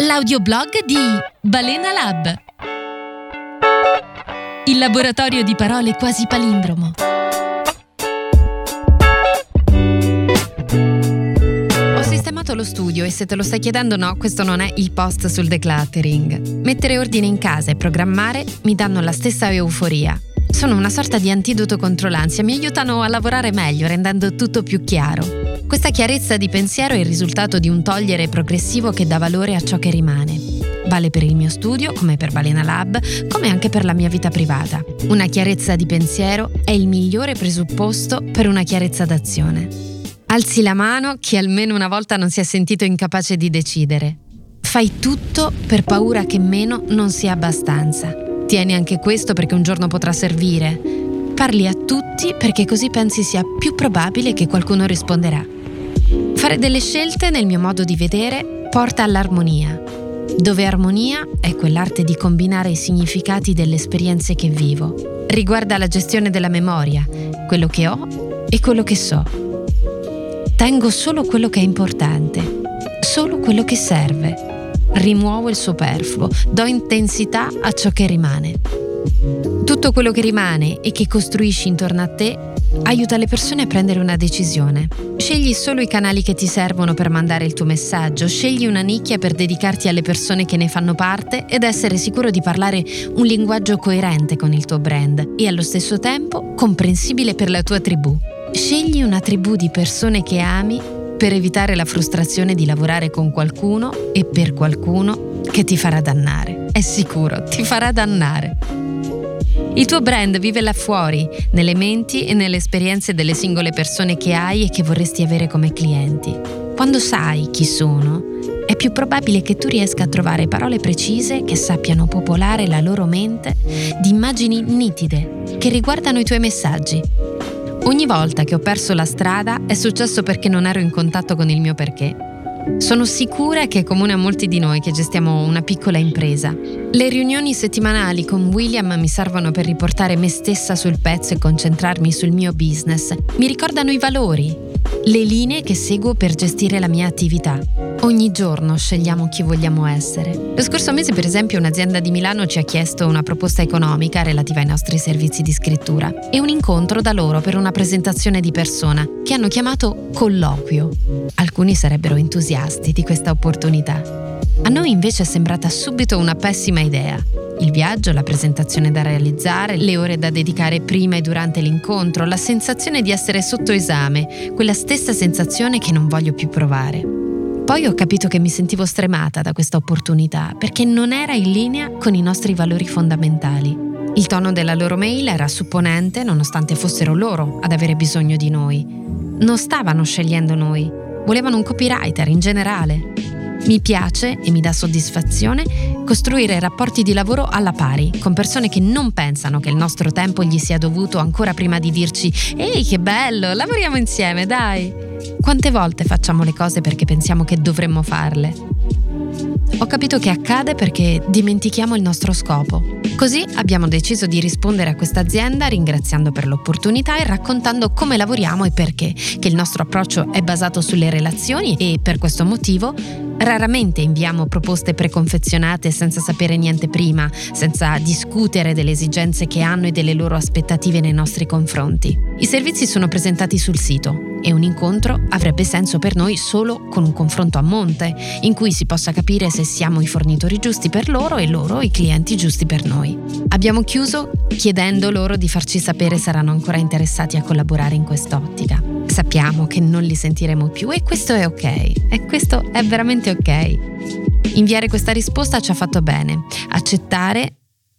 l'audioblog di Balena Lab. Il laboratorio di parole quasi palindromo. Ho sistemato lo studio e se te lo stai chiedendo no, questo non è il post sul decluttering. Mettere ordine in casa e programmare mi danno la stessa euforia. Sono una sorta di antidoto contro l'ansia, mi aiutano a lavorare meglio rendendo tutto più chiaro. Questa chiarezza di pensiero è il risultato di un togliere progressivo che dà valore a ciò che rimane. Vale per il mio studio, come per Balena Lab, come anche per la mia vita privata. Una chiarezza di pensiero è il migliore presupposto per una chiarezza d'azione. Alzi la mano chi almeno una volta non si è sentito incapace di decidere. Fai tutto per paura che meno non sia abbastanza. Tieni anche questo perché un giorno potrà servire. Parli a tutti perché così pensi sia più probabile che qualcuno risponderà. Fare delle scelte, nel mio modo di vedere, porta all'armonia, dove armonia è quell'arte di combinare i significati delle esperienze che vivo. Riguarda la gestione della memoria, quello che ho e quello che so. Tengo solo quello che è importante, solo quello che serve. Rimuovo il superfluo, do intensità a ciò che rimane. Tutto quello che rimane e che costruisci intorno a te aiuta le persone a prendere una decisione. Scegli solo i canali che ti servono per mandare il tuo messaggio, scegli una nicchia per dedicarti alle persone che ne fanno parte ed essere sicuro di parlare un linguaggio coerente con il tuo brand e allo stesso tempo comprensibile per la tua tribù. Scegli una tribù di persone che ami per evitare la frustrazione di lavorare con qualcuno e per qualcuno che ti farà dannare. È sicuro, ti farà dannare. Il tuo brand vive là fuori, nelle menti e nelle esperienze delle singole persone che hai e che vorresti avere come clienti. Quando sai chi sono, è più probabile che tu riesca a trovare parole precise che sappiano popolare la loro mente di immagini nitide che riguardano i tuoi messaggi. Ogni volta che ho perso la strada è successo perché non ero in contatto con il mio perché sono sicura che è comune a molti di noi che gestiamo una piccola impresa. Le riunioni settimanali con William mi servono per riportare me stessa sul pezzo e concentrarmi sul mio business. Mi ricordano i valori, le linee che seguo per gestire la mia attività. Ogni giorno scegliamo chi vogliamo essere. Lo scorso mese, per esempio, un'azienda di Milano ci ha chiesto una proposta economica relativa ai nostri servizi di scrittura e un incontro da loro per una presentazione di persona che hanno chiamato colloquio. Alcuni sarebbero entusiasti di questa opportunità. A noi invece è sembrata subito una pessima idea. Il viaggio, la presentazione da realizzare, le ore da dedicare prima e durante l'incontro, la sensazione di essere sotto esame, quella stessa sensazione che non voglio più provare. Poi ho capito che mi sentivo stremata da questa opportunità perché non era in linea con i nostri valori fondamentali. Il tono della loro mail era supponente nonostante fossero loro ad avere bisogno di noi. Non stavano scegliendo noi, volevano un copywriter in generale. Mi piace e mi dà soddisfazione costruire rapporti di lavoro alla pari con persone che non pensano che il nostro tempo gli sia dovuto ancora prima di dirci Ehi che bello, lavoriamo insieme, dai. Quante volte facciamo le cose perché pensiamo che dovremmo farle? Ho capito che accade perché dimentichiamo il nostro scopo. Così abbiamo deciso di rispondere a questa azienda ringraziando per l'opportunità e raccontando come lavoriamo e perché, che il nostro approccio è basato sulle relazioni e per questo motivo Raramente inviamo proposte preconfezionate senza sapere niente prima, senza discutere delle esigenze che hanno e delle loro aspettative nei nostri confronti. I servizi sono presentati sul sito e un incontro avrebbe senso per noi solo con un confronto a monte, in cui si possa capire se siamo i fornitori giusti per loro e loro i clienti giusti per noi. Abbiamo chiuso chiedendo loro di farci sapere se saranno ancora interessati a collaborare in quest'ottica. Sappiamo che non li sentiremo più e questo è ok, e questo è veramente ok. Inviare questa risposta ci ha fatto bene, accettare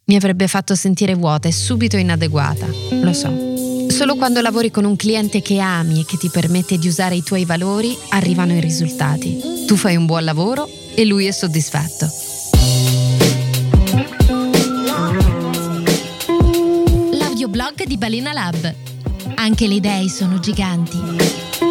mi avrebbe fatto sentire vuota e subito inadeguata, lo so. Solo quando lavori con un cliente che ami e che ti permette di usare i tuoi valori arrivano i risultati. Tu fai un buon lavoro e lui è soddisfatto. L'audioblog di Balena Lab. Anche le idee sono giganti.